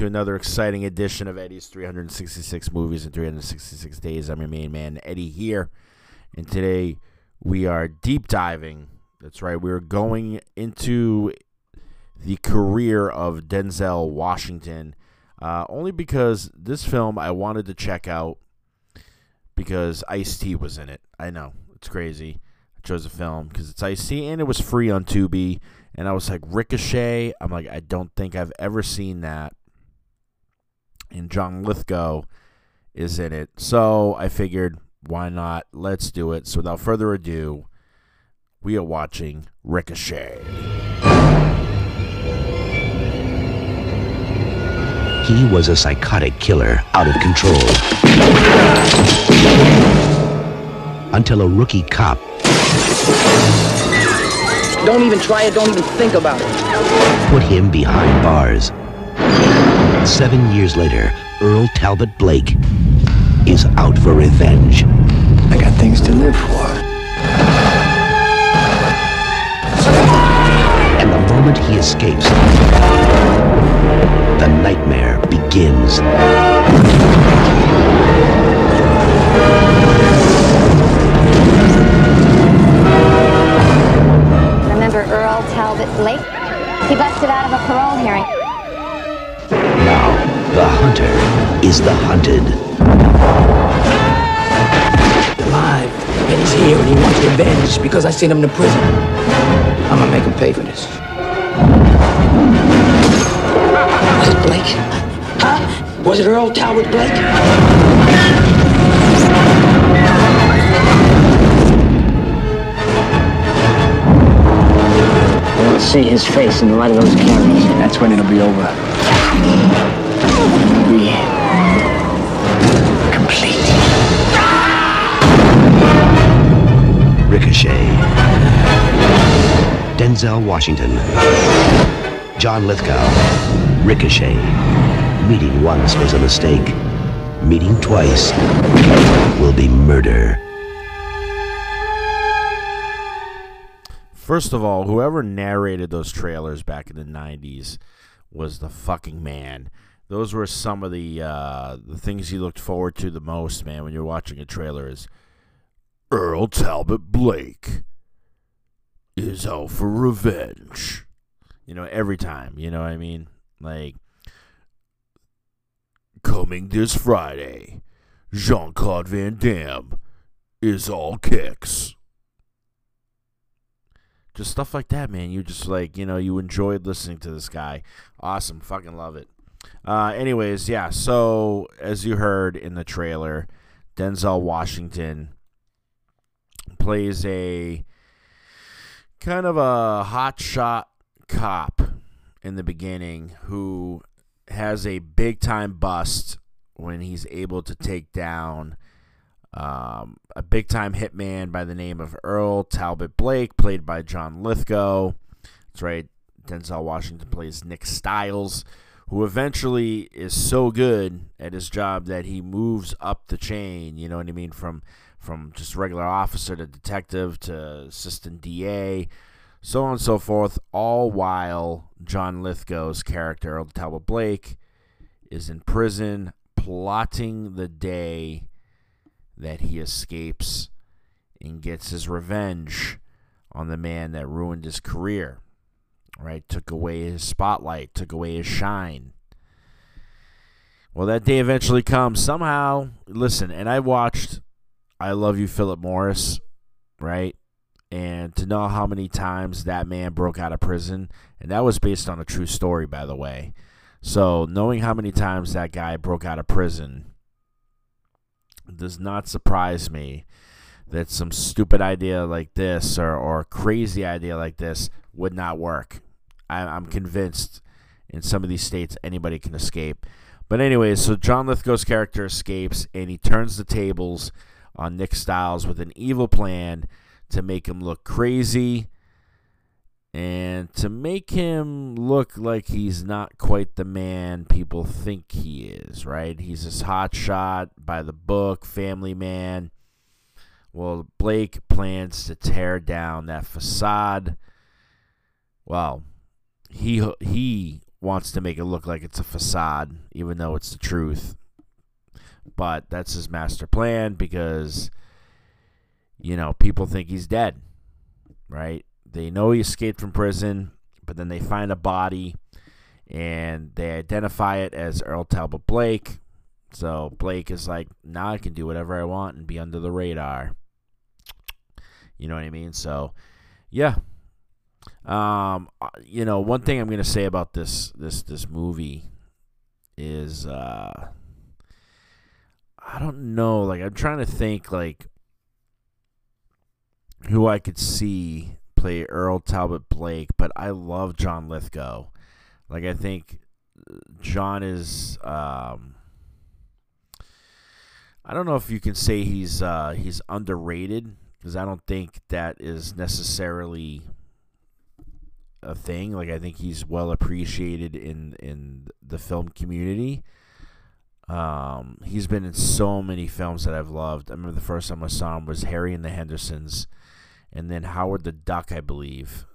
to another exciting edition of Eddie's 366 Movies in 366 Days. I'm your main man, Eddie here, and today we are deep diving. That's right, we're going into the career of Denzel Washington, uh, only because this film I wanted to check out because Ice T was in it. I know it's crazy. I chose a film because it's Ice T and it was free on Tubi. And I was like, Ricochet. I'm like, I don't think I've ever seen that. And John Lithgow is in it. So I figured, why not? Let's do it. So without further ado, we are watching Ricochet. He was a psychotic killer out of control. Until a rookie cop Don't even try it, don't even think about it. put him behind bars. Seven years later, Earl Talbot Blake is out for revenge. I got things to live for. And the moment he escapes, the nightmare begins. Remember Earl Talbot Blake? He busted out of a parole hearing. Now, the hunter is the hunted. He wants revenge because I sent him to prison. I'm gonna make him pay for this. Was it Blake? Huh? Was it Earl Talbot Blake? I want to see his face in the light of those cameras. That's when it'll be over. Denzel Washington. John Lithgow. Ricochet. Meeting once was a mistake. Meeting twice will be murder. First of all, whoever narrated those trailers back in the '90s was the fucking man. Those were some of the uh, the things you looked forward to the most, man, when you're watching a trailer. Is Earl Talbot Blake is out for revenge? You know, every time. You know what I mean? Like coming this Friday, Jean Claude Van Damme is all kicks just stuff like that, man. You just like, you know, you enjoyed listening to this guy. Awesome. Fucking love it. Uh, anyways, yeah. So, as you heard in the trailer, Denzel Washington plays a kind of a hotshot cop in the beginning who has a big time bust when he's able to take down um, a big time hitman by the name of Earl Talbot Blake, played by John Lithgow. That's right. Denzel Washington plays Nick Styles, who eventually is so good at his job that he moves up the chain. You know what I mean? From from just regular officer to detective to assistant DA, so on and so forth. All while John Lithgow's character, Earl Talbot Blake, is in prison plotting the day that he escapes and gets his revenge on the man that ruined his career. Right? Took away his spotlight, took away his shine. Well, that day eventually comes. Somehow, listen, and I watched I Love You, Philip Morris, right? And to know how many times that man broke out of prison, and that was based on a true story, by the way. So, knowing how many times that guy broke out of prison does not surprise me that some stupid idea like this or, or crazy idea like this would not work. I, I'm convinced in some of these states anybody can escape. But anyways, so John Lithgow's character escapes and he turns the tables on Nick Styles with an evil plan to make him look crazy and to make him look like he's not quite the man people think he is, right? He's this hot shot by the book, family man. Well, Blake plans to tear down that facade. Well, he he wants to make it look like it's a facade, even though it's the truth. But that's his master plan because you know people think he's dead, right? They know he escaped from prison, but then they find a body and they identify it as Earl Talbot Blake. So Blake is like, now I can do whatever I want and be under the radar. You know what I mean? So, yeah. Um, uh, you know, one thing I'm gonna say about this this this movie is, uh, I don't know. Like, I'm trying to think like who I could see play Earl Talbot Blake, but I love John Lithgow. Like I think John is um, I don't know if you can say he's uh, he's underrated because I don't think that is necessarily a thing. Like I think he's well appreciated in in the film community. Um, he's been in so many films that I've loved. I remember the first time I saw him was Harry and the Hendersons and then Howard the Duck, I believe,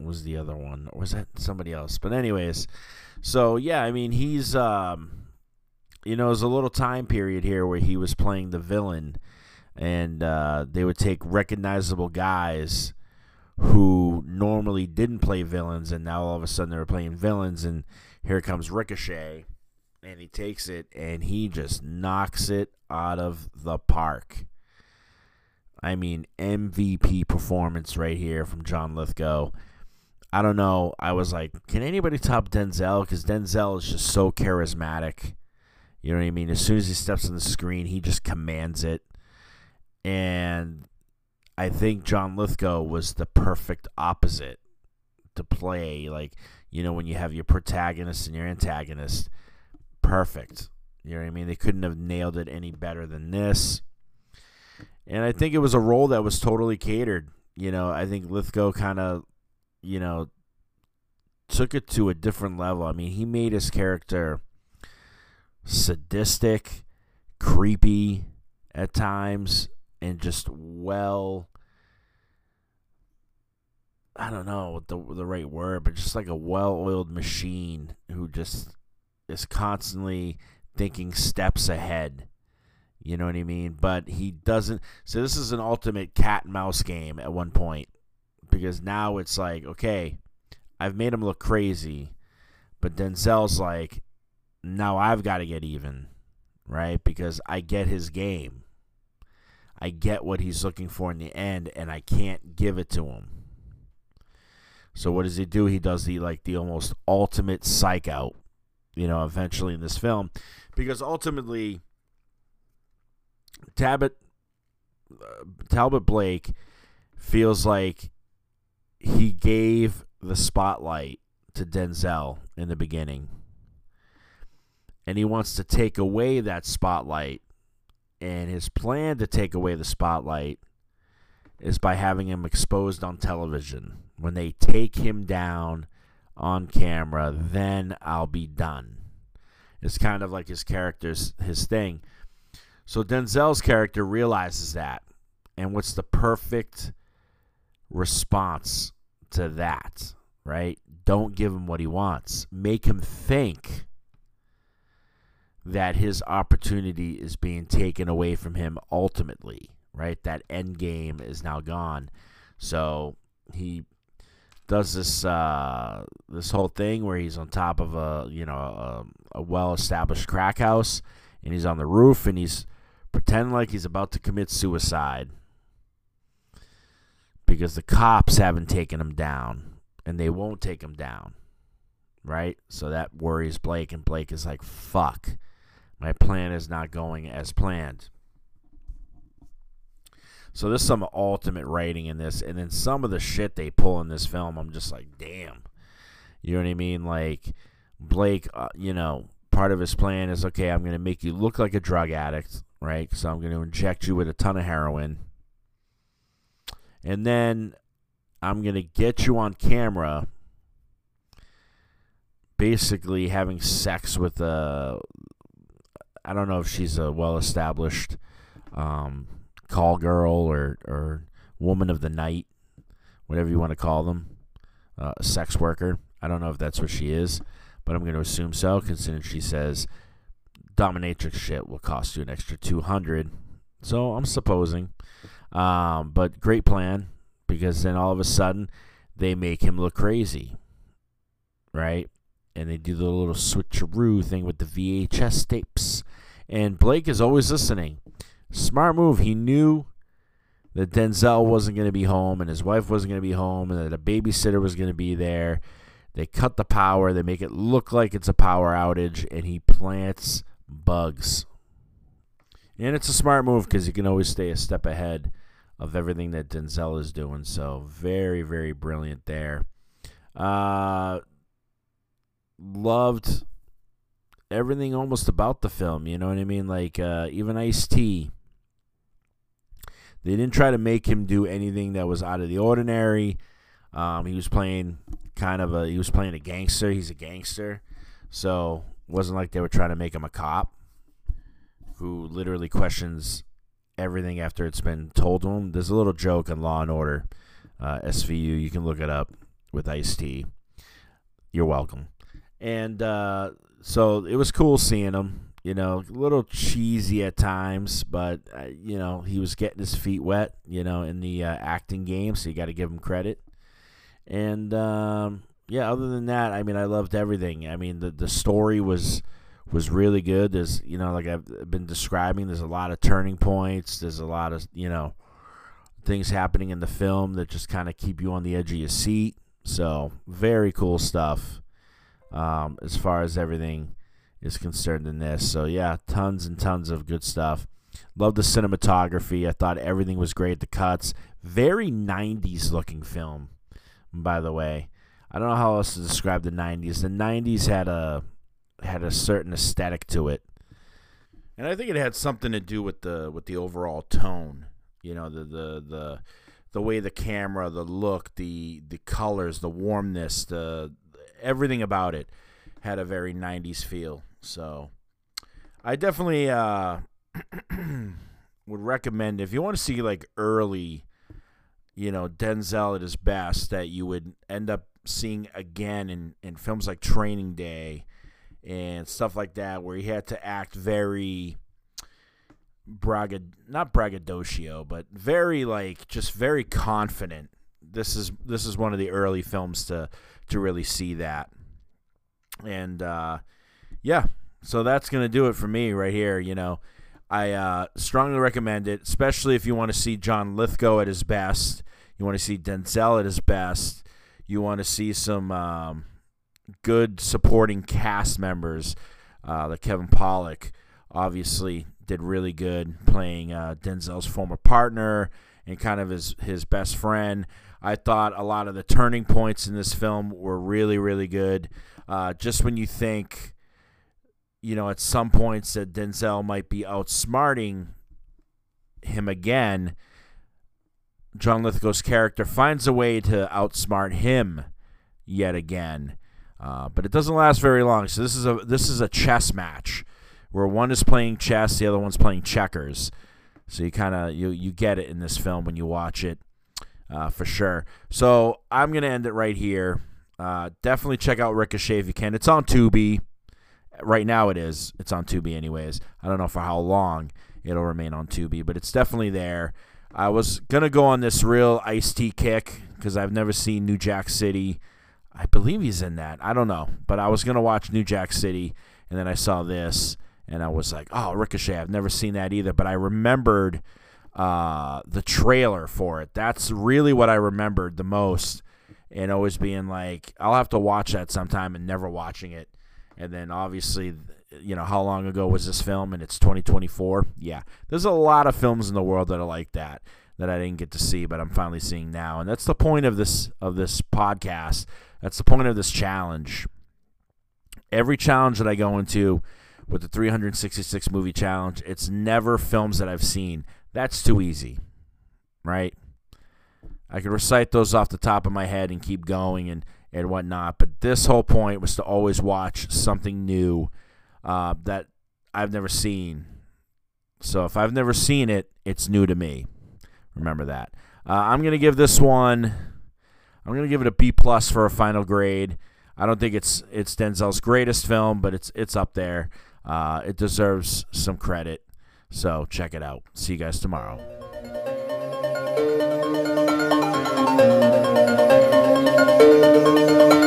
was the other one. Or was that somebody else? But anyways, so yeah, I mean he's um, you know, there's a little time period here where he was playing the villain, and uh, they would take recognizable guys who normally didn't play villains, and now all of a sudden they're playing villains, and here comes Ricochet, and he takes it and he just knocks it out of the park. I mean, MVP performance right here from John Lithgow. I don't know. I was like, can anybody top Denzel? Because Denzel is just so charismatic. You know what I mean? As soon as he steps on the screen, he just commands it. And I think John Lithgow was the perfect opposite to play. Like, you know, when you have your protagonist and your antagonist, perfect. You know what I mean? They couldn't have nailed it any better than this and I think it was a role that was totally catered. You know, I think Lithgow kind of, you know, took it to a different level. I mean, he made his character sadistic, creepy at times, and just well. I don't know the the right word, but just like a well-oiled machine who just is constantly thinking steps ahead you know what I mean? But he doesn't. So this is an ultimate cat and mouse game at one point because now it's like, okay, I've made him look crazy, but Denzel's like, now I've got to get even, right? Because I get his game. I get what he's looking for in the end, and I can't give it to him. So what does he do? He does the like the almost ultimate psych out, you know, eventually in this film, because ultimately Talbot uh, Talbot Blake feels like he gave the spotlight to Denzel in the beginning. And he wants to take away that spotlight. And his plan to take away the spotlight is by having him exposed on television. When they take him down on camera, then I'll be done. It's kind of like his character's his thing. So Denzel's character realizes that. And what's the perfect response to that, right? Don't give him what he wants. Make him think that his opportunity is being taken away from him ultimately, right? That end game is now gone. So he does this uh, this whole thing where he's on top of a you know a, a well established crack house and he's on the roof and he's pretending like he's about to commit suicide because the cops haven't taken him down and they won't take him down. Right? So that worries Blake, and Blake is like, fuck, my plan is not going as planned. So there's some ultimate writing in this, and then some of the shit they pull in this film, I'm just like, damn. You know what I mean? Like, Blake, uh, you know, part of his plan is okay, I'm going to make you look like a drug addict right? So I'm going to inject you with a ton of heroin. And then I'm going to get you on camera basically having sex with a I don't know if she's a well-established um, call girl or or woman of the night, whatever you want to call them, uh, sex worker. I don't know if that's what she is, but I'm going to assume so, considering she says dominatrix shit will cost you an extra 200. So I'm supposing. Um, but great plan because then all of a sudden they make him look crazy, right? And they do the little switcheroo thing with the VHS tapes. And Blake is always listening. Smart move. He knew that Denzel wasn't going to be home and his wife wasn't going to be home and that a babysitter was going to be there. They cut the power, they make it look like it's a power outage, and he plants bugs. And it's a smart move because you can always stay a step ahead of everything that Denzel is doing. So, very, very brilliant there. Uh, loved everything almost about the film. You know what I mean? Like, uh, even Ice T they didn't try to make him do anything that was out of the ordinary. Um, he was playing kind of a he was playing a gangster. He's a gangster, so it wasn't like they were trying to make him a cop who literally questions everything after it's been told to him. There's a little joke in Law and Order, uh, SVU. You can look it up with Ice T. You're welcome. And uh, so it was cool seeing him you know, a little cheesy at times, but uh, you know he was getting his feet wet, you know, in the uh, acting game, so you got to give him credit. And um, yeah, other than that, I mean, I loved everything. I mean, the the story was was really good. There's you know, like I've been describing, there's a lot of turning points. There's a lot of you know things happening in the film that just kind of keep you on the edge of your seat. So very cool stuff um, as far as everything is concerned in this. So yeah, tons and tons of good stuff. Love the cinematography. I thought everything was great. The cuts, very 90s looking film. By the way, I don't know how else to describe the 90s. The 90s had a had a certain aesthetic to it, and I think it had something to do with the with the overall tone. You know, the the the the way the camera, the look, the the colors, the warmness, the everything about it had a very 90s feel. So I definitely uh, would recommend if you want to see like early, you know, Denzel at his best that you would end up seeing again in, in films like Training Day and stuff like that, where he had to act very bragad not braggadocio, but very like just very confident. This is this is one of the early films to to really see that. And uh yeah, so that's gonna do it for me right here. You know, I uh, strongly recommend it, especially if you want to see John Lithgow at his best. You want to see Denzel at his best. You want to see some um, good supporting cast members, uh, like Kevin Pollak. Obviously, did really good playing uh, Denzel's former partner and kind of his his best friend. I thought a lot of the turning points in this film were really really good. Uh, just when you think you know, at some points that Denzel might be outsmarting him again, John Lithgow's character finds a way to outsmart him yet again. Uh, but it doesn't last very long. So this is a this is a chess match where one is playing chess, the other one's playing checkers. So you kind of you you get it in this film when you watch it, uh, for sure. So I'm gonna end it right here. Uh, definitely check out Ricochet if you can. It's on Tubi. Right now it is. It's on Tubi anyways. I don't know for how long it'll remain on Tubi, but it's definitely there. I was gonna go on this real Ice T kick because I've never seen New Jack City. I believe he's in that. I don't know, but I was gonna watch New Jack City, and then I saw this, and I was like, "Oh, Ricochet! I've never seen that either." But I remembered uh, the trailer for it. That's really what I remembered the most, and always being like, "I'll have to watch that sometime," and never watching it. And then obviously, you know, how long ago was this film? And it's 2024. Yeah, there's a lot of films in the world that are like that that I didn't get to see, but I'm finally seeing now. And that's the point of this of this podcast. That's the point of this challenge. Every challenge that I go into, with the 366 movie challenge. It's never films that I've seen. That's too easy, right? I could recite those off the top of my head and keep going and, and whatnot. But this whole point was to always watch something new uh, that I've never seen. So if I've never seen it, it's new to me. Remember that. Uh, I'm gonna give this one. I'm gonna give it a B plus for a final grade. I don't think it's it's Denzel's greatest film, but it's it's up there. Uh, it deserves some credit. So check it out. See you guys tomorrow. Música